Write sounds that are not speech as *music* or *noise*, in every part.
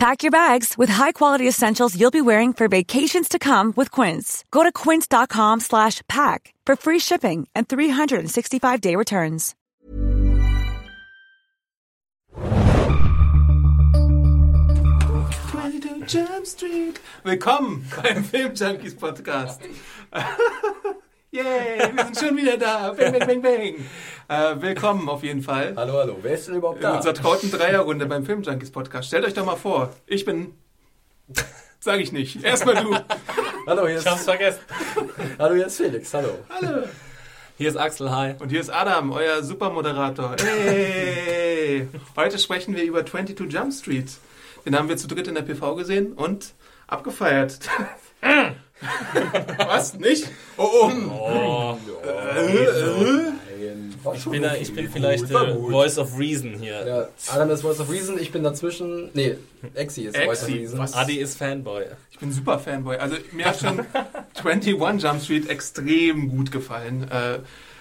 Pack your bags with high-quality essentials you'll be wearing for vacations to come with Quince. Go to quince.com slash pack for free shipping and 365-day returns. Jump Street. Willkommen beim Film Junkies Podcast. *laughs* Yay, wir sind schon wieder da. Bang, bang, bang, bang. Äh, willkommen auf jeden Fall. Hallo, hallo. Wer ist denn überhaupt In da? unserer trauten Dreierrunde beim Film Junkies Podcast. Stellt euch doch mal vor, ich bin. Sag ich nicht. Erstmal du. Hallo, hier ist, Ich hab's vergessen. hallo, hier ist Felix. Hallo. Hallo. Hier ist Axel, hi. Und hier ist Adam, euer Supermoderator. Hey. Heute sprechen wir über 22 Jump Street. Den haben wir zu dritt in der PV gesehen und abgefeiert. *laughs* Was? Nicht? Oh, oh. Oh, Ich ich bin, ich bin vielleicht der Voice of Reason hier. Ja, Adam ist Voice of Reason, ich bin dazwischen. Nee, Exi ist Voice of Exi, Reason. was? Adi ist Fanboy. Ich bin super Fanboy. Also mir hat schon *laughs* 21 Jump Street extrem gut gefallen. Äh,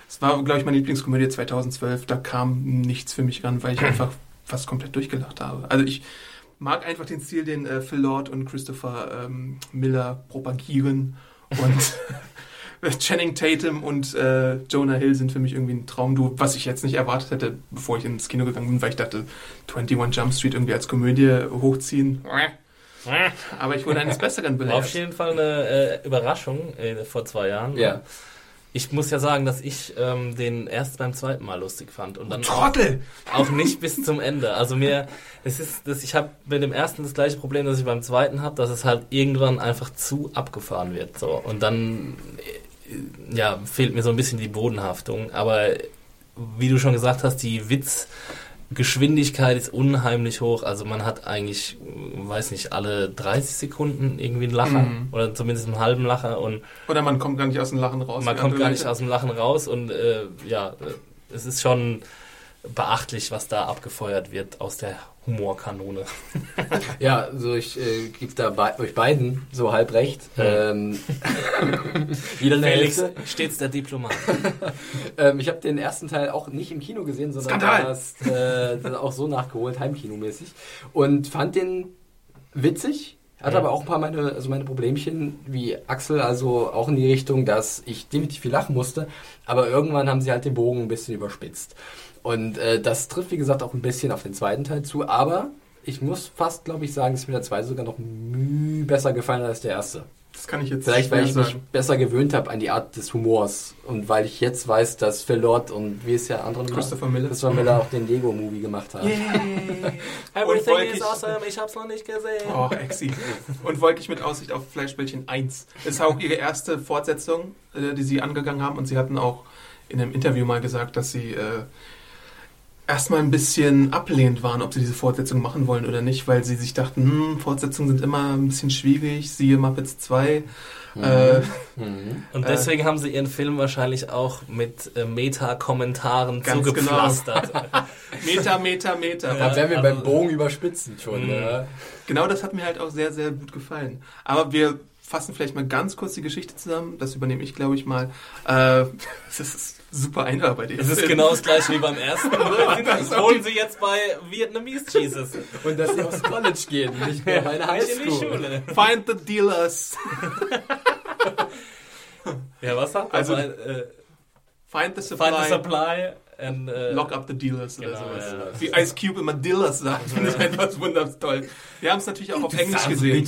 Es war, glaube ich, meine Lieblingskomödie 2012. Da kam nichts für mich ran, weil ich einfach fast komplett durchgelacht habe. Also ich mag einfach den Stil, den äh, Phil Lord und Christopher ähm, Miller propagieren. Und *laughs* Channing Tatum und äh, Jonah Hill sind für mich irgendwie ein Traumduo, was ich jetzt nicht erwartet hätte, bevor ich ins Kino gegangen bin, weil ich dachte, 21 Jump Street irgendwie als Komödie hochziehen. Aber ich wurde eines Besseren War auf belehrt. jeden Fall eine äh, Überraschung äh, vor zwei Jahren. Ja. Ich muss ja sagen, dass ich ähm, den erst beim zweiten Mal lustig fand und dann Trottel! auch nicht bis zum Ende. Also mir, es ist, das, ich habe mit dem ersten das gleiche Problem, das ich beim zweiten habe, dass es halt irgendwann einfach zu abgefahren wird. So und dann, äh, ja, fehlt mir so ein bisschen die Bodenhaftung. Aber wie du schon gesagt hast, die Witzgeschwindigkeit ist unheimlich hoch. Also man hat eigentlich, weiß nicht, alle 30 Sekunden irgendwie einen Lacher Mhm. oder zumindest einen halben Lacher und Oder man kommt gar nicht aus dem Lachen raus. man kommt gar nicht aus dem Lachen raus und äh, ja, äh, es ist schon beachtlich, was da abgefeuert wird aus der Humorkanone. *laughs* Ja, also ich äh, gebe da bei, euch beiden so halb recht. Ähm, *laughs* jeder eine Felix, Hälfte. stets der Diplomat. *laughs* Ähm, ich habe den ersten Teil auch nicht im Kino gesehen, sondern erst äh, dann auch so nachgeholt, heimkinomäßig. Und fand den witzig. Hat aber auch ein paar meine, also meine Problemchen wie Axel, also auch in die Richtung, dass ich definitiv viel lachen musste. Aber irgendwann haben sie halt den Bogen ein bisschen überspitzt. Und äh, das trifft, wie gesagt, auch ein bisschen auf den zweiten Teil zu. Aber ich muss fast, glaube ich, sagen, dass mir der zweite sogar noch müh besser gefallen als der erste. Das kann ich jetzt Vielleicht, weil ich mich sagen. besser gewöhnt habe an die Art des Humors und weil ich jetzt weiß, dass Phil Lord und wie es ja andere Christopher Miller. Christopher Miller auch den Lego-Movie gemacht haben. Everything wolkig. is awesome, ich hab's noch nicht gesehen. Oh, Exi. Und wolkig mit Aussicht auf Fleischbällchen 1. Das ist auch ihre erste Fortsetzung, äh, die sie angegangen haben. Und sie hatten auch in einem Interview mal gesagt, dass sie äh, erstmal ein bisschen ablehnend waren, ob sie diese Fortsetzung machen wollen oder nicht, weil sie sich dachten, hm, Fortsetzungen sind immer ein bisschen schwierig, siehe Muppets 2. Äh, Mhm. Und deswegen haben sie ihren Film wahrscheinlich auch mit äh, Meta-Kommentaren Ganz genau. zugepflastert. Meter, Meter, Meter. Da wären wir beim Bogen überspitzen schon. Mhm. Ne? Genau das hat mir halt auch sehr, sehr gut gefallen. Aber wir fassen vielleicht mal ganz kurz die Geschichte zusammen. Das übernehme ich, glaube ich, mal. Äh, *laughs* das ist super einfach bei dir. Es ist genau das gleiche wie beim ersten. Das *laughs* ist Das holen sie jetzt bei Vietnamese Jesus. Und dass sie aufs College gehen, nicht mehr Nicht in die Highschool. Schule. Find the dealers. *laughs* Ja, was sagt Also, also, äh, Find the supply. Find the supply and äh, Lock up the dealers oder Genau, sowas. ja. Wie Ice Cube immer Dealers sagt, finde ich einfach wundertoll. Wir haben es natürlich auch auf Englisch gesehen.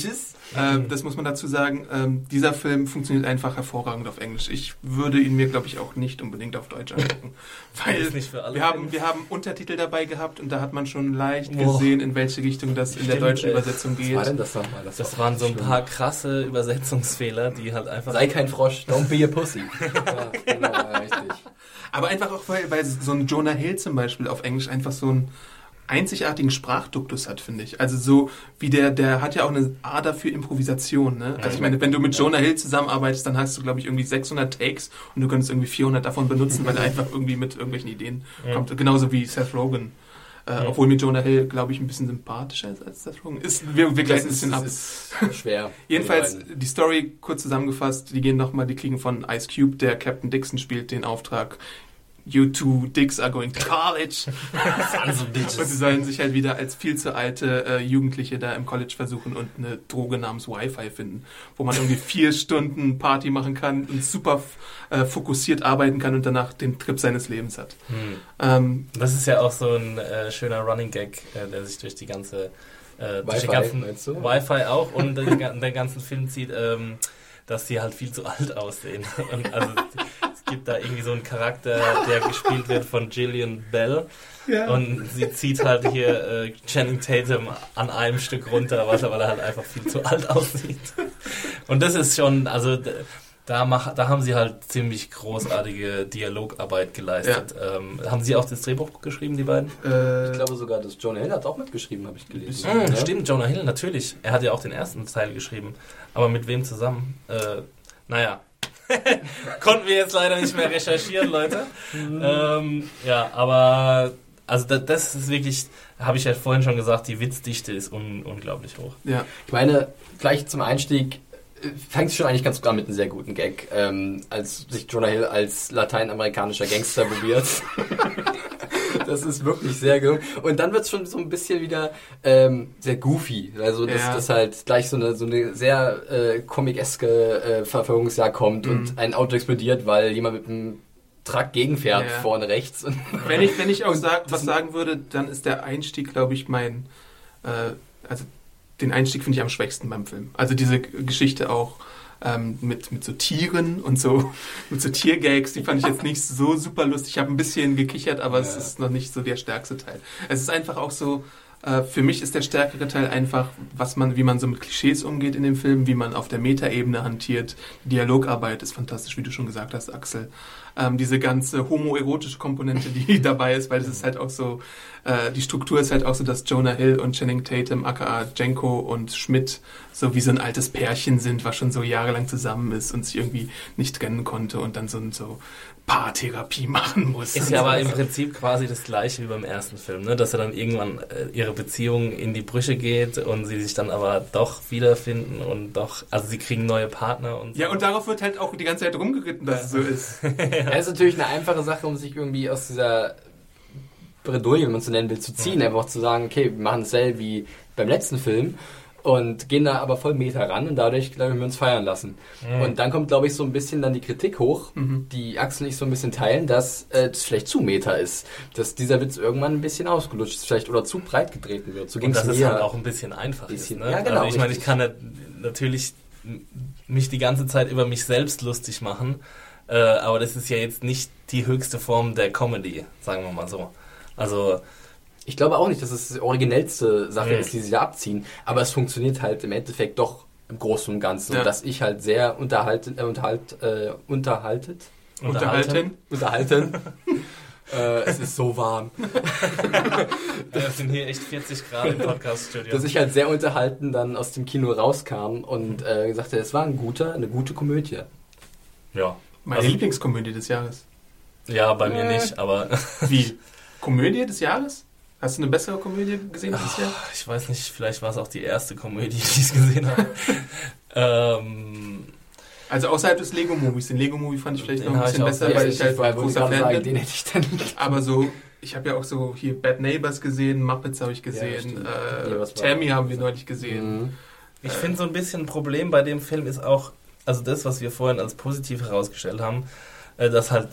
Ähm, das muss man dazu sagen. Ähm, dieser Film funktioniert einfach hervorragend auf Englisch. Ich würde ihn mir, glaube ich, auch nicht unbedingt auf Deutsch angucken. *laughs* Weil Ist nicht für alle wir, haben, wir haben Untertitel dabei gehabt und da hat man schon leicht Boah. gesehen, in welche Richtung das in der deutschen ey. Übersetzung Was war denn geht. das nochmal? Das, Das war waren so ein schlimm. paar krasse Übersetzungsfehler, die halt einfach. Sei kein Frosch, don't be a pussy. *laughs* ja, genau, richtig. Aber einfach auch, weil, weil so ein Jonah Hill zum Beispiel auf Englisch einfach so ein einzigartigen Sprachduktus hat, finde ich. Also so wie der, der hat ja auch eine Ader für Improvisation. Ne? Also ich meine, wenn du mit Jonah Hill zusammenarbeitest, dann hast du, glaube ich, irgendwie 600 Takes und du könntest irgendwie 400 davon benutzen, weil er einfach irgendwie mit irgendwelchen Ideen Ja. kommt. Genauso wie Seth Rogen. Äh, Obwohl mir Jonah Hill, glaube ich, ein bisschen sympathischer ist als Seth Rogen. Ist, wir, wir gleichen ein bisschen ab. ist schwer. *laughs* Jedenfalls, die Story kurz zusammengefasst, die gehen nochmal, die kriegen von Ice Cube, der Captain Dixon spielt, den Auftrag, you two dicks are going to college. *laughs* und sie sollen sich halt wieder als viel zu alte äh, Jugendliche da im College versuchen und eine Droge namens Wi-Fi finden, wo man irgendwie vier *laughs* Stunden Party machen kann und super äh, fokussiert arbeiten kann und danach den Trip seines Lebens hat. Hm. Ähm, Das ist ja auch so ein äh, schöner Running Gag, äh, der sich durch die ganze äh, durch Wi-Fi, den ganzen? Wi-Fi auch und *laughs* den, den ganzen Film zieht, ähm, dass sie halt viel zu alt aussehen. Und also gibt da irgendwie so einen Charakter, der gespielt wird von Gillian Bell. Und sie zieht halt hier äh, Channing Tatum an einem Stück runter, weil weil er halt einfach viel zu alt aussieht. Und das ist schon, also da, mach, da haben sie halt ziemlich großartige Dialogarbeit geleistet. Ähm, haben sie auch das Drehbuch geschrieben, die beiden? äh, Ich glaube sogar, dass Jonah Hill hat auch mitgeschrieben, habe ich gelesen. Mhm, Ja? Stimmt, Jonah Hill, natürlich. Er hat ja auch den ersten Teil geschrieben. Aber mit wem zusammen? Äh, naja. *laughs* Konnten wir jetzt leider nicht mehr recherchieren, Leute. ähm, ja, aber also da, das ist wirklich, habe ich ja vorhin schon gesagt, die Witzdichte ist un, unglaublich hoch. ja. Ich meine, gleich zum Einstieg äh, fängt es schon eigentlich ganz gut an mit einem sehr guten Gag, ähm, als sich Jonah Hill als lateinamerikanischer Gangster probiert. *laughs* *laughs* das ist wirklich sehr gelungen. Und dann wird es schon so ein bisschen wieder ähm, sehr goofy. Also, dass Ja. das halt gleich so eine, so eine sehr äh, comic-eske äh, Verfolgungsjagd kommt Mhm. und ein Auto explodiert, weil jemand mit einem Truck gegenfährt Ja. vorne rechts. Und *laughs* Wenn ich, wenn ich auch sag, was sagen würde, dann ist der Einstieg, glaube ich, mein, äh, also den Einstieg finde ich am schwächsten beim Film. Also diese Geschichte auch ähm, mit, mit so Tieren und so, *laughs* mit so Tiergags, die fand ich jetzt nicht so super lustig. Ich habe ein bisschen gekichert, aber es Ja. ist noch nicht so der stärkste Teil. Es ist einfach auch so, äh, für mich ist der stärkere Teil einfach, was man, wie man so mit Klischees umgeht in dem Film, wie man auf der Metaebene hantiert. Dialogarbeit ist fantastisch, wie du schon gesagt hast, Axel. Ähm, diese ganze homoerotische Komponente, die *laughs* dabei ist, weil es ist halt auch so, äh, die Struktur ist halt auch so, dass Jonah Hill und Channing Tatum, aka Jenko und Schmidt, so wie so ein altes Pärchen sind, was schon so jahrelang zusammen ist und sich irgendwie nicht trennen konnte und dann so, so Paartherapie machen muss. Ist ja aber im Prinzip quasi das gleiche wie beim ersten Film, ne? dass er dann irgendwann äh, ihre Beziehung in die Brüche geht und sie sich dann aber doch wiederfinden und doch, also sie kriegen neue Partner und so. Ja, und darauf wird halt auch die ganze Zeit rumgeritten, dass es so ist. *laughs* Ja, ist natürlich eine einfache Sache, um sich irgendwie aus dieser Bredouille, wenn man es so nennen will, zu ziehen. Einfach zu sagen, okay, wir machen dasselbe wie beim letzten Film und gehen da aber voll Meter ran und dadurch, glaube ich, wir uns feiern lassen. Und dann kommt, glaube ich, so ein bisschen dann die Kritik hoch, die Axel und ich so ein bisschen teilen, dass äh, das vielleicht zu Meta ist. Dass dieser Witz irgendwann ein bisschen ausgelutscht ist vielleicht oder zu breit getreten wird. So Und dass es halt auch ein bisschen einfach Bisschen- ist. Ne? ja, genau, also ich meine, ich kann nat- natürlich mich die ganze Zeit über mich selbst lustig machen, äh, aber das ist ja jetzt nicht die höchste Form der Comedy, sagen wir mal so. Also Ich glaube auch nicht, dass es die originellste Sache Mhm. ist, die sie da abziehen. Aber es funktioniert halt im Endeffekt doch im Großen und Ganzen. Ja. Und dass ich halt sehr unterhalten, äh, unterhalt, äh, unterhaltet, Unterhalten. unterhalten. *laughs* äh, es ist so warm. *laughs* Wir sind hier echt 40 Grad im Podcast-Studio. Dass ich halt sehr unterhalten dann aus dem Kino rauskam und äh, gesagt habe, es war ein guter, eine gute Komödie. ja. Meine Also- Lieblingskomödie des Jahres. ja, bei mir Äh. nicht, aber Wie? Komödie des Jahres? Hast du eine bessere Komödie gesehen dieses Jahr? ich weiß nicht, vielleicht war es auch die erste Komödie, *laughs* die ich gesehen habe. ähm, Also außerhalb des Lego-Movies. Den Lego-Movie fand ich vielleicht noch ein bisschen besser, weil ich halt wollte großer Fan sagen, bin. den hätte ich dann Aber so, ich habe ja auch so hier Bad Neighbors gesehen, Muppets habe ich gesehen, äh, Ja, war- Tammy haben wir neulich gesehen. Mhm. Ich finde so ein bisschen ein Problem bei dem Film ist auch, also das, was wir vorhin als positiv herausgestellt haben, äh, dass halt,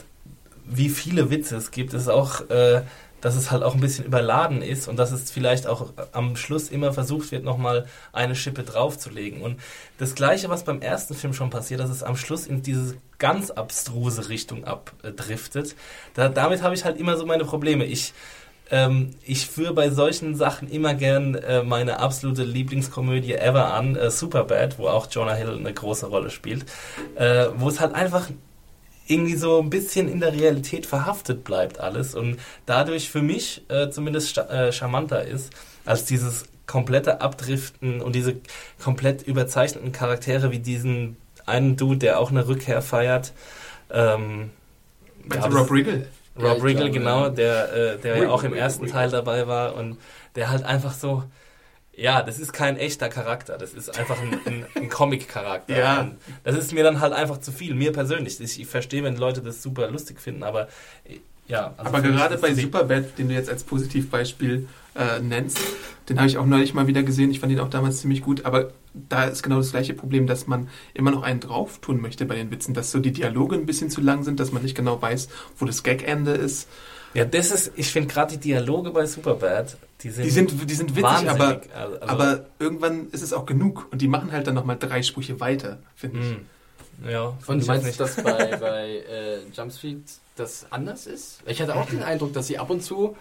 wie viele Witze es gibt, ist auch, äh, dass es halt auch ein bisschen überladen ist und dass es vielleicht auch am Schluss immer versucht wird, nochmal eine Schippe draufzulegen. Und das Gleiche, was beim ersten Film schon passiert, dass es am Schluss in diese ganz abstruse Richtung abdriftet, da, damit habe ich halt immer so meine Probleme. Ich, ähm, ich führe bei solchen Sachen immer gern äh, meine absolute Lieblingskomödie ever an, äh, Superbad, wo auch Jonah Hill eine große Rolle spielt, äh, wo es halt einfach irgendwie so ein bisschen in der Realität verhaftet bleibt alles und dadurch für mich äh, zumindest äh, charmanter ist als dieses komplette Abdriften und diese komplett überzeichneten Charaktere wie diesen einen Dude, der auch eine Rückkehr feiert. Ähm, ja, Rob Riggle? Rob ja, Riggle, genau, der, äh, der ja auch im ersten Teil dabei war und der halt einfach so, ja, das ist kein echter Charakter, das ist einfach ein, ein, ein *laughs* Comic-Charakter. Ja. Das ist mir dann halt einfach zu viel, mir persönlich. Ich, ich verstehe, wenn Leute das super lustig finden, aber ja. Also aber gerade bei Superbad, den du jetzt als Positivbeispiel äh, nennst, den habe ich auch neulich mal wieder gesehen. Ich fand ihn auch damals ziemlich gut, aber da ist genau das gleiche Problem, dass man immer noch einen drauf tun möchte bei den Witzen, dass so die Dialoge ein bisschen zu lang sind, dass man nicht genau weiß, wo das Gag-Ende ist. Ja, das ist, ich finde gerade die Dialoge bei Superbad, die sind, die sind, die sind witzig, aber, also, aber irgendwann ist es auch genug und die machen halt dann nochmal drei Sprüche weiter, finde ich. Mm. Ja, und du meinst, dass bei, *laughs* bei äh, Jump Street das anders ist? Ich hatte auch den Eindruck, dass sie ab und zu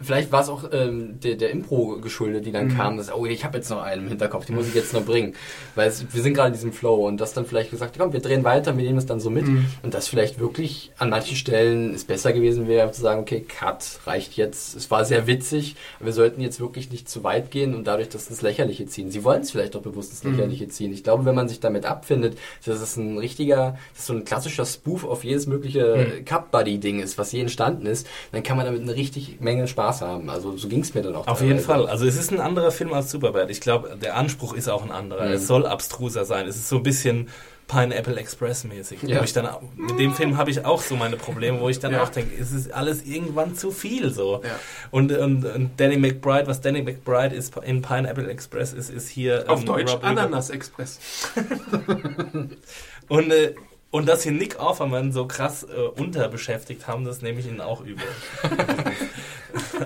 Vielleicht war es auch ähm, der, der Impro geschuldet, die dann mhm. kam, dass, oh, ich habe jetzt noch einen im Hinterkopf, die muss ich jetzt noch bringen. Weil es, wir sind gerade in diesem Flow und das dann vielleicht gesagt, komm, wir drehen weiter, wir nehmen es dann so mit. Mhm. Und das vielleicht wirklich an manchen Stellen es besser gewesen wäre, zu sagen, okay, Cut, reicht jetzt. Es war sehr witzig, aber wir sollten jetzt wirklich nicht zu weit gehen und dadurch das ins Lächerliche ziehen. Sie wollen es vielleicht auch bewusst ins mhm. Lächerliche mhm. ziehen. Ich glaube, wenn man sich damit abfindet, dass es ein richtiger, dass so ein klassischer Spoof auf jedes mögliche mhm. Cup-Buddy-Ding ist, was je entstanden ist, dann kann man damit eine richtig Menge Spaß Spaß haben. Also so ging es mir dann auch. Auf jeden Fall. Also es ist ein anderer Film als Superbad. Ich glaube, der Anspruch ist auch ein anderer. Mhm. Es soll abstruser sein. Es ist so ein bisschen Pineapple Express mäßig. Ja. Ich dann, mit dem Film habe ich auch so meine Probleme, wo ich dann ja. auch denke, es ist alles irgendwann zu viel so. Ja. Und, und, und, Danny McBride, was Danny McBride ist in Pineapple Express ist, ist hier auf ähm, Deutsch Rob Ananas Express. *laughs* und äh, und dass sie Nick Offerman so krass äh, unterbeschäftigt haben, das nehme ich ihnen auch übel. *laughs*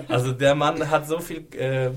also der Mann hat so viel äh,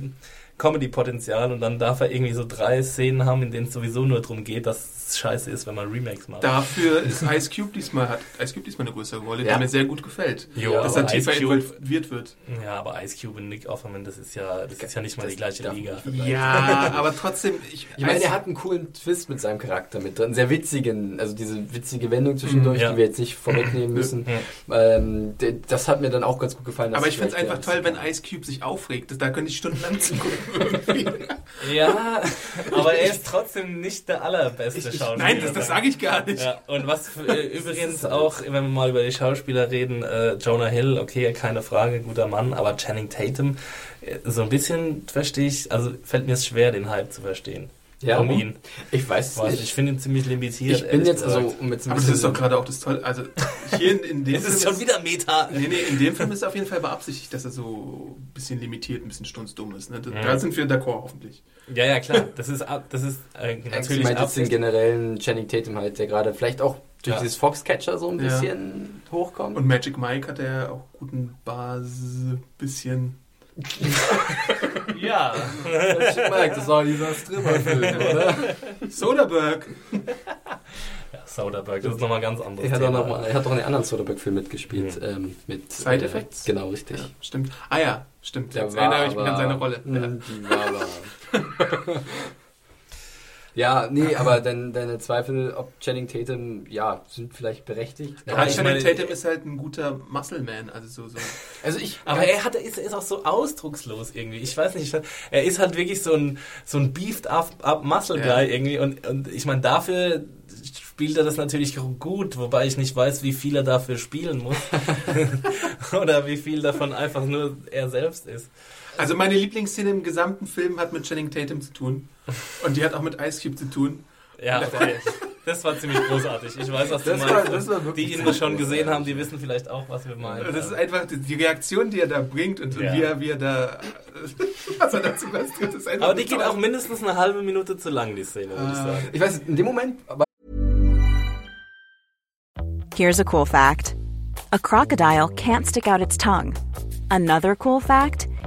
Comedy-Potenzial und dann darf er irgendwie so drei Szenen haben, in denen es sowieso nur darum geht, dass scheiße ist, wenn man Remakes macht. Dafür ist Ice Cube diesmal, hat Ice Cube diesmal eine größere Rolle, ja. die mir sehr gut gefällt. Jo, dass er tiefer involviert wird. Ja, aber Ice Cube und Nick Offerman, das ist ja, das ist ja nicht mal die gleiche Liga. Ja, aber trotzdem, ich, ich meine, er hat einen coolen Twist mit seinem Charakter mit drin, sehr witzigen, also diese witzige Wendung zwischendurch, ja. die wir jetzt nicht vorwegnehmen müssen. Ähm, das hat mir dann auch ganz gut gefallen. Aber ich finde es einfach toll, wenn Ice Cube sich aufregt. Da könnte ich stundenlang *laughs* zugucken. *laughs* ja, *laughs* aber er ist trotzdem nicht der allerbeste Schauspieler. Nein, das, das sage ich gar nicht. Ja, und was für, äh, *laughs* übrigens auch, wenn wir mal über die Schauspieler reden, äh, Jonah Hill, okay, keine Frage, guter Mann, aber Channing Tatum, äh, so ein bisschen verstehe ich, also fällt mir es schwer, den Hype zu verstehen. Ja, um ihn. Ich weiß es nicht. Ich finde ihn ziemlich limitiert. Ich bin jetzt also mit Aber das ist doch gerade auch das Tolle. Also hier in, in *laughs* dem Es ist schon wieder Meta. Nee, nee, in dem Film ist es auf jeden Fall beabsichtigt, dass er so ein bisschen limitiert, ein bisschen stunzdumm ist. Ne? Da, mhm. da sind wir d'accord, hoffentlich. Ja, ja, klar. *laughs* Das ist, das ist äh, natürlich meint jetzt den generellen Channing Tatum halt, der gerade vielleicht auch durch ja. dieses Foxcatcher so ein bisschen ja. hochkommt. Und Magic Mike hat ja auch guten Basis, bisschen ja. Das schmeckt, das war dieser Stripper-Film, oder? Soderbergh. Ja, Soderbergh, das ist nochmal ganz anderes er hat, Thema. Noch mal, er hat doch einen anderen Soderbergh-Film mitgespielt. Mhm. Ähm, mit, Side äh, Effects? Genau, richtig. Ja, stimmt. Ah ja, stimmt. Der Jetzt erinnere ich mich an seine Rolle. *laughs* Ja. Die war aber *laughs* Ja, nee, aber dein, deine Zweifel, ob Channing Tatum, ja, sind vielleicht berechtigt. Ja, ja Channing Tatum ist halt ein guter Muscle-Man, also so, so. Also ich, aber er hat, ist, ist auch so ausdruckslos irgendwie. Ich weiß nicht, er ist halt wirklich so ein, so ein beefed up, up Muscle Guy ja. irgendwie und, und ich meine, dafür spielt er das natürlich gut, wobei ich nicht weiß, wie viel er dafür spielen muss. *laughs* *laughs* Oder wie viel davon einfach nur er selbst ist. Also meine Lieblingsszene im gesamten Film hat mit Channing Tatum zu tun. Und die hat auch mit Ice Cube zu tun. Ja, okay. Das war ziemlich großartig. Ich weiß, was du das meinst. War, die ihn schon gesehen haben, die wissen vielleicht auch, was wir meinen. Das ist einfach die Reaktion, die er da bringt und, ja. wie, er, wie er da. *laughs* was er dazu leistet, ist einfach. Aber die geht auch mindestens eine halbe Minute zu lang, die Szene, würde ich ah. sagen. Ich weiß, in dem Moment. Aber Here's a cool fact: A crocodile can't stick out its tongue. Another cool fact.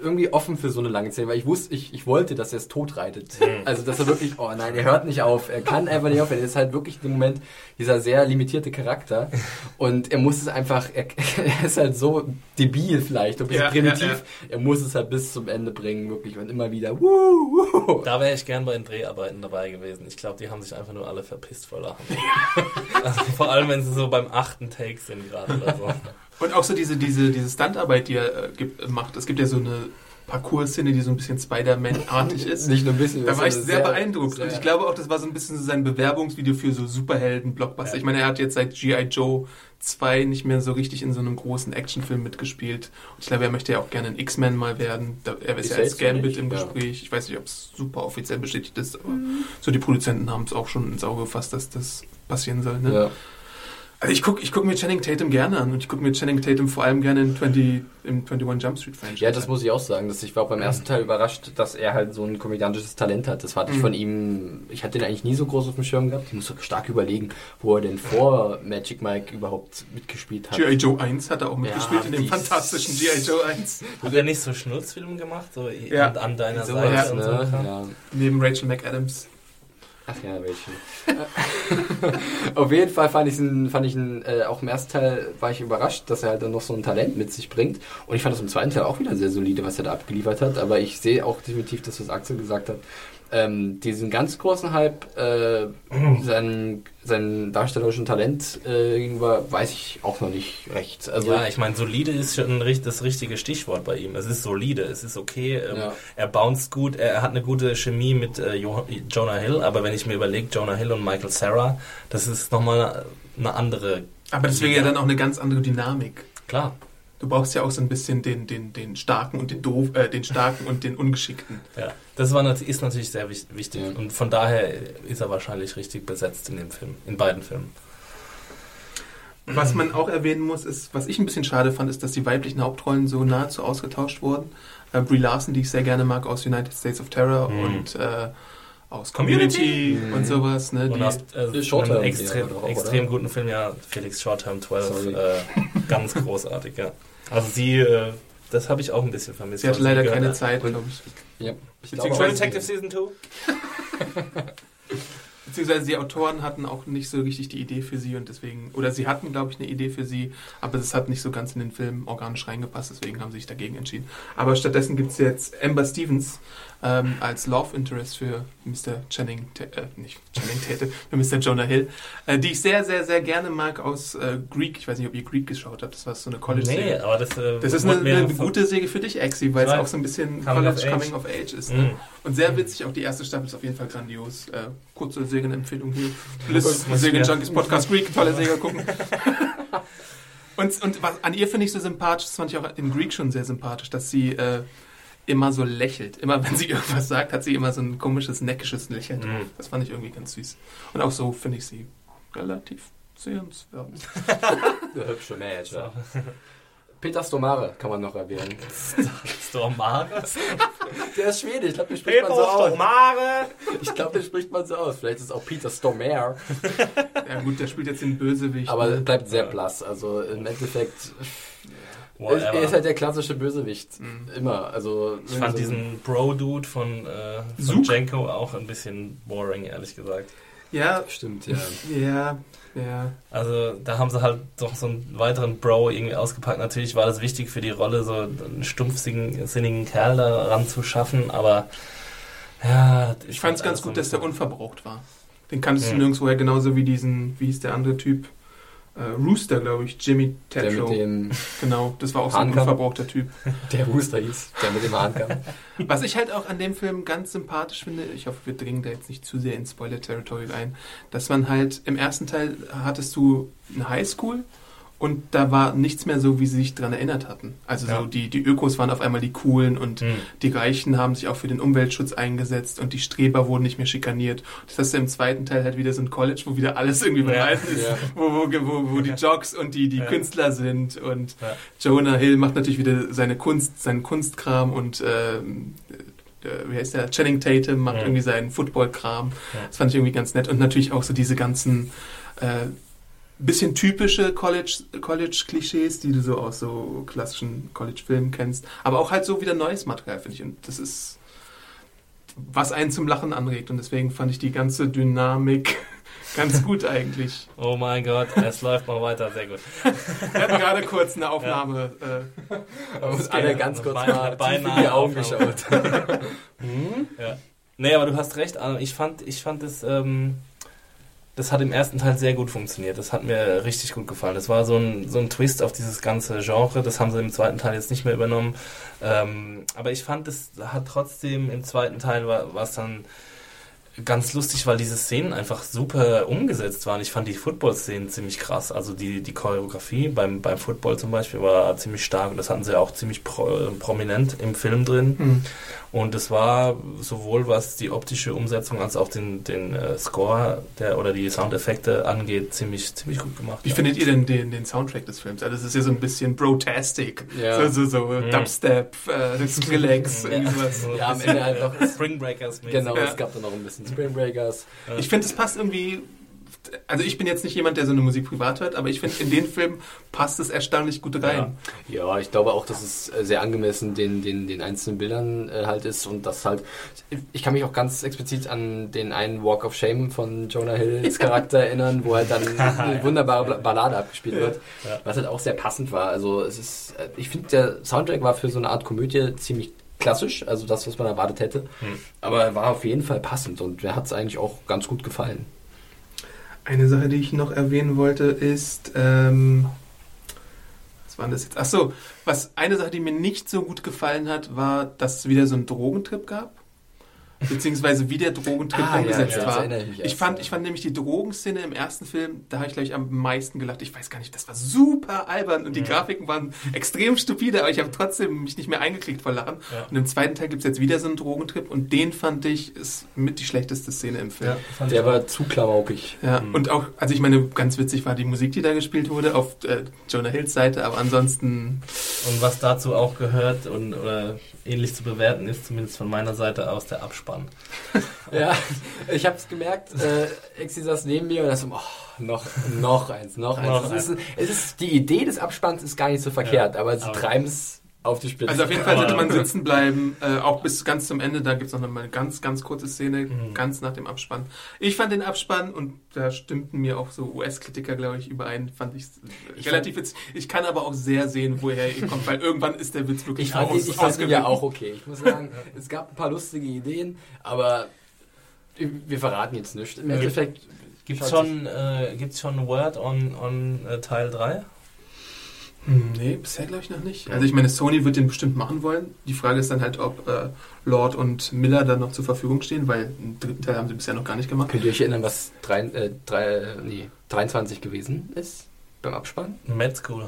irgendwie offen für so eine lange Szene, weil ich wusste, ich, ich wollte, dass er es tot reitet. Also, dass er wirklich, oh nein, er hört nicht auf, er kann *laughs* einfach nicht aufhören. Er ist halt wirklich im Moment dieser sehr limitierte Charakter und er muss es einfach, er, *laughs* er ist halt so debil vielleicht, ein bisschen Ja, primitiv. ja, ja. Er muss es halt bis zum Ende bringen, wirklich und immer wieder, wuh, wuh. Da wäre ich gern bei den Dreharbeiten dabei gewesen. Ich glaube, die haben sich einfach nur alle verpisst vor Lachen. *laughs* also, vor allem, wenn sie so beim achten Take sind gerade oder so. Und auch so diese, diese, diese Stuntarbeit, die er äh, gibt, äh, macht. Es gibt ja so eine Parcours-Szene, die so ein bisschen Spider-Man-artig *laughs* ist. Nicht nur ein bisschen. Da war ich sondern sehr, beeindruckt. Und sehr- ich glaube auch, das war so ein bisschen so sein Bewerbungsvideo für so Superhelden-Blockbuster. Ja. Ich meine, er hat jetzt seit G.I. Joe 2 nicht mehr so richtig in so einem großen Actionfilm mitgespielt. Und ich glaube, er möchte ja auch gerne ein X-Men mal werden. Da, er ist Ist ja als jetzt Gambit nicht? im Ja. Gespräch. Ich weiß nicht, ob es super offiziell bestätigt ist, aber so die Produzenten haben es auch schon ins Auge gefasst, dass das passieren soll. Ne? Ja. Also ich gucke ich guck mir Channing Tatum gerne an und ich gucke mir Channing Tatum vor allem gerne in 20, im 21 Jump Street Franchise. Ja, das muss ich auch sagen. Dass ich war auch beim ersten Teil überrascht, dass er halt so ein komödiantisches Talent hat. Das hatte ich Mhm. von ihm, ich hatte den eigentlich nie so groß auf dem Schirm gehabt. Ich muss stark überlegen, wo er denn vor Magic Mike überhaupt mitgespielt hat. G.I. Joe 1 hat er auch mitgespielt in dem fantastischen G.I. Joe 1. Hat er nicht so Schnurzfilm gemacht? So Ja. an, an deiner Seite und ne? so? ja. Neben Rachel McAdams. Ach ja, welche. *laughs* Auf jeden Fall fand ich fand ich äh, auch im ersten Teil war ich überrascht, dass er halt dann noch so ein Talent mit sich bringt. Und ich fand das im zweiten Teil auch wieder sehr solide, was er da abgeliefert hat. Aber ich sehe auch definitiv das, was Axel gesagt hat. Ähm, diesen ganz großen Hype, äh, sein, sein darstellerischen Talent äh, gegenüber, weiß ich auch noch nicht recht. Also, ja, ich meine, solide ist schon das richtige Stichwort bei ihm. Es ist solide, es ist okay, ähm, Ja. er bounced gut, er hat eine gute Chemie mit äh, Jo- Jonah Hill, aber wenn ich mir überlege, Jonah Hill und Michael Sarah, das ist nochmal eine andere. Aber deswegen ja dann auch eine ganz andere Dynamik. Klar, Du brauchst ja auch so ein bisschen den, den, den Starken und den Doof, äh, den Starken und den Ungeschickten. ja. Das war, ist natürlich sehr wich- wichtig Ja. und von daher ist er wahrscheinlich richtig besetzt in dem Film, in beiden Filmen. Was man auch erwähnen muss, ist, was ich ein bisschen schade fand, ist, dass die weiblichen Hauptrollen so nahezu ausgetauscht wurden. Äh, Brie Larson, die ich sehr gerne mag aus United States of Terror Mhm. und äh, aus Community, Mhm. und sowas. Ne, Und die, aus äh, einem extrem, oder? extrem guten Film, ja, Felix Short-Term 12, Sorry. äh, ganz großartig, ja. Also sie, äh, das habe ich auch ein bisschen vermisst. sie hatte weil leider keine hat. Zeit, glaube ich. ja, ich Detective Season 2? *laughs* Beziehungsweise die Autoren hatten auch nicht so richtig die Idee für sie und deswegen, oder sie hatten, glaube ich, eine Idee für sie, aber es hat nicht so ganz in den Film organisch reingepasst, deswegen haben sie sich dagegen entschieden. Aber stattdessen gibt es jetzt Amber Stevens ähm, als Love Interest für Mr. Channing, äh, nicht Channing Tatum, *laughs* für Mr. Jonah Hill, äh, die ich sehr, sehr, sehr gerne mag aus äh, Greek. Ich weiß nicht, ob ihr Greek geschaut habt, das war so eine Nee, College-Serie. aber das, äh, Das ist eine, eine gute Säge für dich, Exi, weil es auch so ein bisschen Coming College of Age. Coming of Age ist. Ne? Mhm. Und sehr witzig, auch die erste Staffel ist auf jeden Fall grandios. Kurze Serienempfehlung hier. *laughs* Bliss, ich- Junkies Podcast Greek, tolle Serie gucken. *laughs* und und was, an ihr finde ich so sympathisch, das fand ich auch in Greek schon sehr sympathisch, dass sie äh, immer so lächelt. Immer wenn sie *laughs* irgendwas sagt, hat sie immer so ein komisches, neckisches Lächeln. Mhm. Das fand ich irgendwie ganz süß. Und auch so finde ich sie relativ sehenswert. der hübsche Mädchen. Peter Stomare kann man noch erwähnen. Stormare? *laughs* Der ist schwedisch, ich glaube, den spricht man so aus. Stormare! Ich glaube, den spricht man so aus. Vielleicht ist es auch Peter Stormare. Ja gut, der spielt jetzt den Bösewicht. Aber ne? es bleibt sehr blass. Also im Endeffekt, er Whatever. er ist halt der klassische Bösewicht. Mhm. Immer. Also, ich fand so- diesen Bro-Dude von, äh, von. Jenko auch ein bisschen boring, ehrlich gesagt. ja, Stimmt, ja. ja, ja. Also da haben sie halt doch so einen weiteren Bro irgendwie ausgepackt. Natürlich war das wichtig für die Rolle, so einen stumpfsinnigen sinnigen Kerl daran zu schaffen, aber ja... Ich fand es ganz gut, dass der unverbraucht war. Den kanntest du Mhm. nirgendwoher, genauso wie diesen, wie hieß der andere Typ? Äh, Rooster, glaube ich, Jimmy Der Tatro. mit dem, Genau, das war auch so ein Hahnkamm. unverbrauchter Typ. *laughs* der Rooster hieß, der mit dem Hahn kam. *laughs* Was ich halt auch an dem Film ganz sympathisch finde, ich hoffe, wir dringen da jetzt nicht zu sehr in Spoiler-Territory ein, dass man halt im ersten Teil hattest du eine Highschool und da war nichts mehr so, wie sie sich dran erinnert hatten. Also Ja. so die, die Ökos waren auf einmal die Coolen und Hm. die Reichen haben sich auch für den Umweltschutz eingesetzt und die Streber wurden nicht mehr schikaniert. Das hast du im zweiten Teil halt wieder so ein College, wo wieder alles irgendwie Ja. behalten ist, Ja. wo, wo, wo, wo die Jocks und die, die Ja. Künstler sind und Ja. Jonah Hill macht natürlich wieder seine Kunst, seinen Kunstkram und ähm, äh, wie heißt der? Channing Tatum macht Ja. irgendwie seinen Football-Kram. Ja. Das fand ich irgendwie ganz nett und natürlich auch so diese ganzen äh, bisschen typische College, College-Klischees, die du so aus so klassischen College-Filmen kennst. Aber auch halt so wieder neues Material, finde ich. Und das ist, was einen zum Lachen anregt. Und deswegen fand ich die ganze Dynamik *laughs* ganz gut eigentlich. Oh mein Gott, es läuft mal weiter, sehr gut. Wir hatten gerade kurz eine Aufnahme. Äh, Aber uns alle ganz kurz Beinahe- mal tief in beinahe die Augen Aufnahme. geschaut. *laughs* Ja. Nee, aber du hast recht, Arno. Ich fand, ich fand es, ähm, das hat im ersten Teil sehr gut funktioniert. Das hat mir richtig gut gefallen. Das war so ein, so ein Twist auf dieses ganze Genre. Das haben sie im zweiten Teil jetzt nicht mehr übernommen. Ähm, aber ich fand, es hat trotzdem im zweiten Teil war es dann ganz lustig, weil diese Szenen einfach super umgesetzt waren. Ich fand die Football-Szenen ziemlich krass. Also die, die Choreografie beim, beim Football zum Beispiel war ziemlich stark und das hatten sie auch ziemlich pro, prominent im Film drin. hm. Und es war sowohl was die optische Umsetzung als auch den, den äh, Score der, oder die Soundeffekte angeht, ziemlich, ziemlich gut gemacht. Wie ja. findet ihr denn den, den Soundtrack des Films? Also das ist ja so ein bisschen brotastic. Ja. So, so, so Mhm. Dubstep, äh, Skrillex, *laughs* Ja. Ja, am Ende halt noch- *laughs* Spring Breakers mäßig. Genau, Ja. es gab dann noch ein bisschen Spring Breakers. Ich finde, es passt irgendwie. Also ich bin jetzt nicht jemand, der so eine Musik privat hört, aber ich finde, in den Film passt es erstaunlich gut rein. Ja, ich glaube auch, dass es äh, sehr angemessen den, den, den einzelnen Bildern äh, halt ist und das halt. Ich kann mich auch ganz explizit an den einen Walk of Shame von Jonah Hills *laughs* Charakter erinnern, wo halt dann *laughs* eine wunderbare Ballade abgespielt wird, Ja. was halt auch sehr passend war. Also es ist, äh, ich finde, der Soundtrack war für so eine Art Komödie ziemlich klassisch, also das, was man erwartet hätte, Hm. aber er war auf jeden Fall passend und mir hat es eigentlich auch ganz gut gefallen. Eine Sache, die ich noch erwähnen wollte, ist, ähm, was war das jetzt? Ach so, was eine Sache, die mir nicht so gut gefallen hat, war, dass es wieder so einen Drogentrip gab. Beziehungsweise wie der Drogentrip Ah, ja, umgesetzt ja, das war. ich ich, fand, ja. ich fand nämlich die Drogenszene im ersten Film, da habe ich gleich am meisten gelacht. Ich weiß gar nicht, das war super albern und die Grafiken waren extrem stupide, aber ich habe trotzdem mich nicht mehr eingeklickt vor Lachen. Ja. Und im zweiten Teil gibt es jetzt wieder so einen Drogentrip und den fand ich ist mit die schlechteste Szene im Film. Ja, fand Der ich war zu klamaukig. Ja, Mhm. und auch, also ich meine, ganz witzig war die Musik, die da gespielt wurde, auf äh, Jonah Hills Seite, aber ansonsten, Und was dazu auch gehört und oder ähnlich zu bewerten ist, zumindest von meiner Seite aus, der Abspann. *laughs* Ja, ich habe es gemerkt. Äh, Exi saß neben mir und er so, oh, noch, noch eins, noch eins. Noch es, ist, es ist, die Idee des Abspanns ist gar nicht so verkehrt, Ja, aber sie treiben es auf die Spitze. also auf jeden Fall sollte man sitzen bleiben, äh, auch bis ganz zum Ende, da gibt es noch eine ganz, ganz kurze Szene, Mhm. ganz nach dem Abspann. Ich fand den Abspann, und da stimmten mir auch so US-Kritiker, glaube ich, überein, fand ich Ich relativ witzig. Ich kann aber auch sehr sehen, woher er kommt, weil irgendwann ist der Witz wirklich ich fand, aus, ich fand ihn ja auch okay. Ich muss sagen, *laughs* es gab ein paar lustige Ideen, aber wir verraten jetzt nichts. Im Ja. Endeffekt Gibt es schon, äh, gibt's schon Word on, on äh, Teil 3? Hm, Nee, bisher glaube ich noch nicht. Also ich meine, Sony wird den bestimmt machen wollen. Die Frage ist dann halt, ob äh, Lord und Miller dann noch zur Verfügung stehen, weil einen dritten Teil haben sie bisher noch gar nicht gemacht. Könnt ihr euch erinnern, was drei, äh, drei, nee, 23 gewesen ist beim Abspann? School.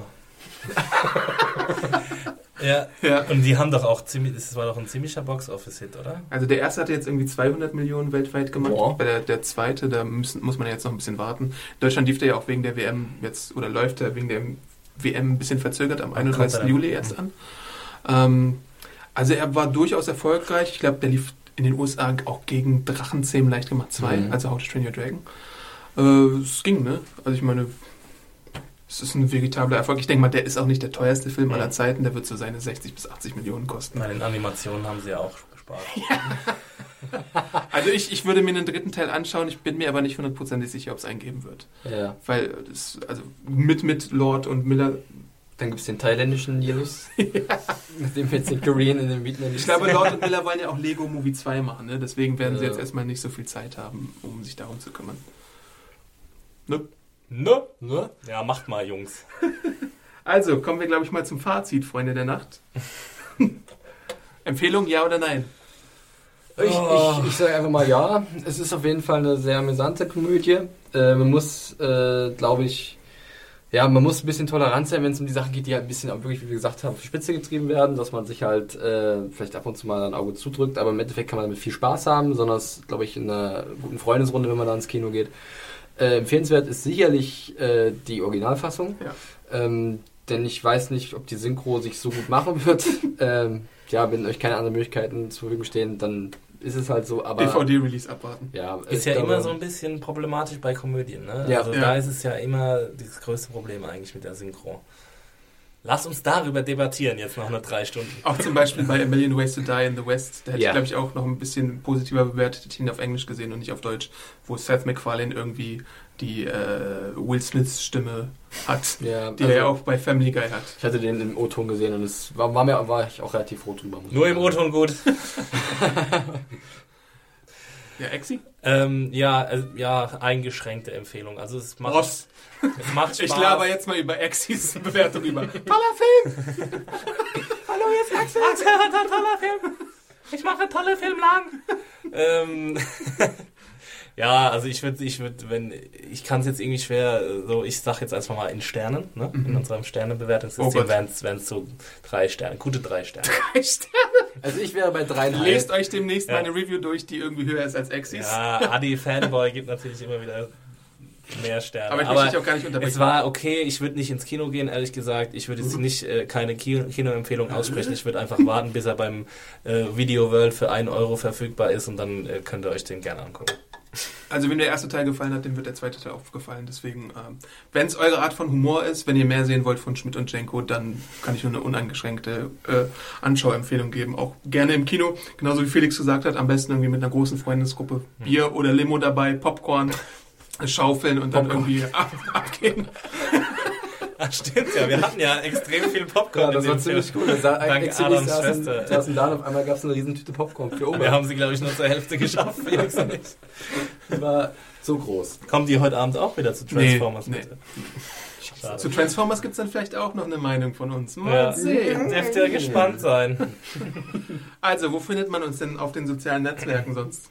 *laughs* ja, Ja. und die haben doch auch ziemlich, das war doch ein ziemlicher Box-Office-Hit, oder? Also der erste hatte jetzt irgendwie 200 Millionen weltweit gemacht. Boah. Bei der, der zweite, da müssen, muss man ja jetzt noch ein bisschen warten. In Deutschland lief der ja auch wegen der WM jetzt, oder läuft der wegen der WM ein bisschen verzögert am Wann kommt 31. er denn? Juli erst an. Ähm, also er war durchaus erfolgreich. Ich glaube, der lief in den USA auch gegen Drachenzähmen leicht gemacht 2, Mhm. also How to Train Your Dragon. Äh, es ging, ne? Also ich meine, es ist ein veritabler Erfolg. Ich denke mal, der ist auch nicht der teuerste Film aller Zeiten. Der wird so seine 60 bis 80 Millionen kosten. Nein, in Animationen haben sie ja auch gespart. *laughs* Also ich, ich würde mir einen dritten Teil anschauen. Ich bin mir aber nicht hundertprozentig sicher, ob es einen geben wird. Ja. Weil das, also mit, mit Lord und Miller. Dann gibt es den thailändischen Nilus, *laughs* mit dem wir jetzt den Korean in den Vietnamesen. Ich glaube, Lord und Miller wollen ja auch Lego Movie 2 machen. Ne? Deswegen werden sie Ja. jetzt erstmal nicht so viel Zeit haben, um sich darum zu kümmern. Ne? Ne? Ne? Ja, macht mal, Jungs. *laughs* Also, kommen wir, glaube ich, mal zum Fazit, Freunde der Nacht. *laughs* Empfehlung, ja oder nein? Ich, Oh. ich, ich sage einfach mal ja. Es ist auf jeden Fall eine sehr amüsante Komödie. Äh, man muss, äh, glaube ich, ja, man muss ein bisschen tolerant sein, wenn es um die Sachen geht, die halt ein bisschen, auch wirklich, wie wir gesagt haben, auf die Spitze getrieben werden, dass man sich halt äh, vielleicht ab und zu mal ein Auge zudrückt, aber im Endeffekt kann man damit viel Spaß haben, besonders, glaube ich, in einer guten Freundesrunde, wenn man da ins Kino geht. Äh, empfehlenswert ist sicherlich äh, die Originalfassung. Ja. Ähm, denn ich weiß nicht, ob die Synchro sich so gut machen *laughs* wird. ähm, ja, wenn euch keine anderen Möglichkeiten zur Verfügung stehen, dann ist es halt so, aber... DVD-Release abwarten. Ja, Ist ja glaube- immer so ein bisschen problematisch bei Komödien, ne? Ja. also Ja. da ist es ja immer das größte Problem eigentlich mit der Synchro. Lass uns darüber debattieren jetzt noch nur drei Stunden. Auch zum Beispiel bei A Million Ways to Die in the West. Da hätte Ja. ich, glaube ich, auch noch ein bisschen positiver bewertet. Hätte ich ihn auf Englisch gesehen und nicht auf Deutsch. Wo Seth MacFarlane irgendwie die äh, Will Smiths Stimme hat. *laughs* Ja, Die also- er ja auch bei Family Guy hat. Ich hatte den im O-Ton gesehen und es war, war, mir, war ich auch relativ froh drüber. Nur im. O-Ton gut. *laughs* Ja, Exi? Ähm, ja, äh, ja, eingeschränkte Empfehlung. Also es macht, Ross. es macht Spaß. Ich laber jetzt mal über Exis Bewertung über. Toller Film! *laughs* Hallo, hier ist Axel. Axel hat ein toller Film. Ich mache tolle Film lang. ähm, *laughs* ja, also ich würde, ich würde, wenn, ich kann es jetzt irgendwie schwer, so, ich sag jetzt einfach mal in Sternen, ne? In unserem Oh Sternebewertungssystem Gott. wären es so drei Sterne, gute drei Sterne. Also ich wäre bei dreieinhalb. Lest euch demnächst Ja. meine Review durch, die irgendwie höher ist als Exis. Ja, Adi Fanboy gibt natürlich immer wieder mehr Sterne. Aber ich möchte dich auch gar nicht unterbrechen. Es war okay, ich würde nicht ins Kino gehen, ehrlich gesagt. Ich würde jetzt nicht äh, keine Ki- Kinoempfehlung aussprechen. Ich würde einfach warten, bis er beim äh, Video World für 1 Euro verfügbar ist und dann äh, könnt ihr euch den gerne angucken. Also wenn der erste Teil gefallen hat, dem wird der zweite Teil auch gefallen. Deswegen, ähm, wenn es eure Art von Humor ist, wenn ihr mehr sehen wollt von Schmidt und Jenko, dann kann ich nur eine uneingeschränkte äh, Anschauempfehlung geben. Auch gerne im Kino, genauso wie Felix gesagt hat, am besten irgendwie mit einer großen Freundesgruppe Bier oder Limo dabei, Popcorn, schaufeln und dann irgendwie ab, abgehen. *laughs* Ah, stimmt ja, wir hatten ja extrem viel Popcorn. Ja, das in war dem ziemlich Film. cool. Da Dank Adams saßen, Schwester. saßen da und auf einmal gab es eine riesen Tüte Popcorn für Oma. Wir haben sie, glaube ich, nur zur Hälfte geschafft. *laughs* Die war so groß. Kommen die heute Abend auch wieder zu Transformers? Nee, bitte? Schade. Zu Transformers gibt es dann vielleicht auch noch eine Meinung von uns. Mal Ja. sehen. Dürft ihr gespannt sein. *laughs* Also, wo findet man uns denn auf den sozialen Netzwerken sonst?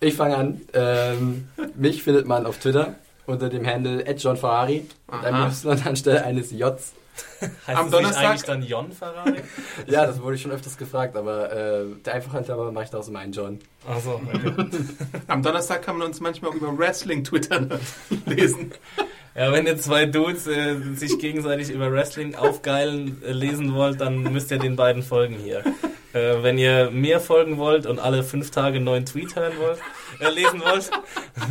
Ich fange an. Ähm, mich findet man auf Twitter unter dem Handle @johnferrari mit Aha. einem Y anstelle eines Js. Heißt Am es Donnerstag- nicht eigentlich dann Jon Ferrari? *laughs* Ja, das wurde ich schon öfters gefragt, aber äh, der Einfachheit aber mache ich daraus immer einen John. Achso, okay. *laughs* Am Donnerstag kann man uns manchmal auch über Wrestling twittern *laughs* lesen. Ja, wenn ihr zwei Dudes äh, sich gegenseitig über Wrestling aufgeilen äh, lesen wollt, dann müsst ihr den beiden folgen hier. Äh, wenn ihr mir folgen wollt und alle fünf Tage einen neuen Tweet hören wollt, äh, lesen wollt,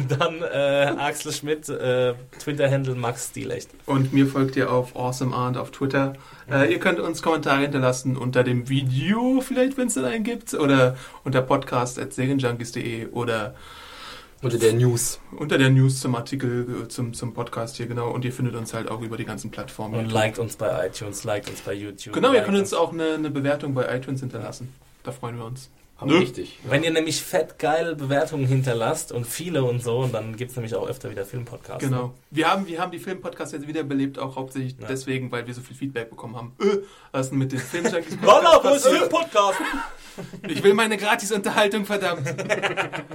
*laughs* dann äh, Axel Schmidt, äh, Twitter-Handle Max Stilecht. Und mir folgt ihr auf Awesome Art auf Twitter. Äh, ihr könnt uns Kommentare hinterlassen unter dem Video, vielleicht, wenn es dann einen gibt, oder unter podcast.serienjunkies.de oder Unter der News. unter der News zum Artikel, äh, zum, zum Podcast hier, genau. Und ihr findet uns halt auch über die ganzen Plattformen. Und liked uns bei iTunes, liked uns bei YouTube. Genau, ihr könnt uns auch eine, eine Bewertung bei iTunes hinterlassen. Da freuen wir uns. Aber Nö. richtig. Wenn ihr nämlich fett geile Bewertungen hinterlasst und viele und so, und dann gibt es nämlich auch öfter wieder Filmpodcasts. Genau. Wir haben, wir haben die Filmpodcasts jetzt wiederbelebt, auch hauptsächlich Ja. deswegen, weil wir so viel Feedback bekommen haben. Äh, was ist denn mit den Filmjunkies *laughs* Lala, wo ist? *laughs* Filmpodcast? Ich will meine Gratis-Unterhaltung, verdammt.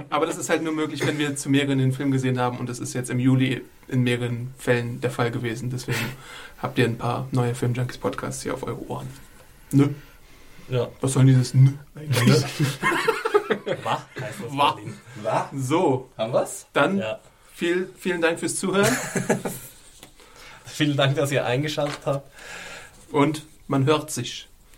Aber das ist halt nur möglich, wenn wir zu mehreren den Film gesehen haben und das ist jetzt im Juli in mehreren Fällen der Fall gewesen. Deswegen habt ihr ein paar neue Filmjunkies-Podcasts hier auf eure Ohren. Nö. Ja. Was soll denn dieses Nö eigentlich? Wach heißt das Wach. Berlin. Was? So, Haben wir's? dann Ja. viel, vielen Dank fürs Zuhören *laughs* Vielen Dank, dass ihr eingeschaltet habt. und man hört sich.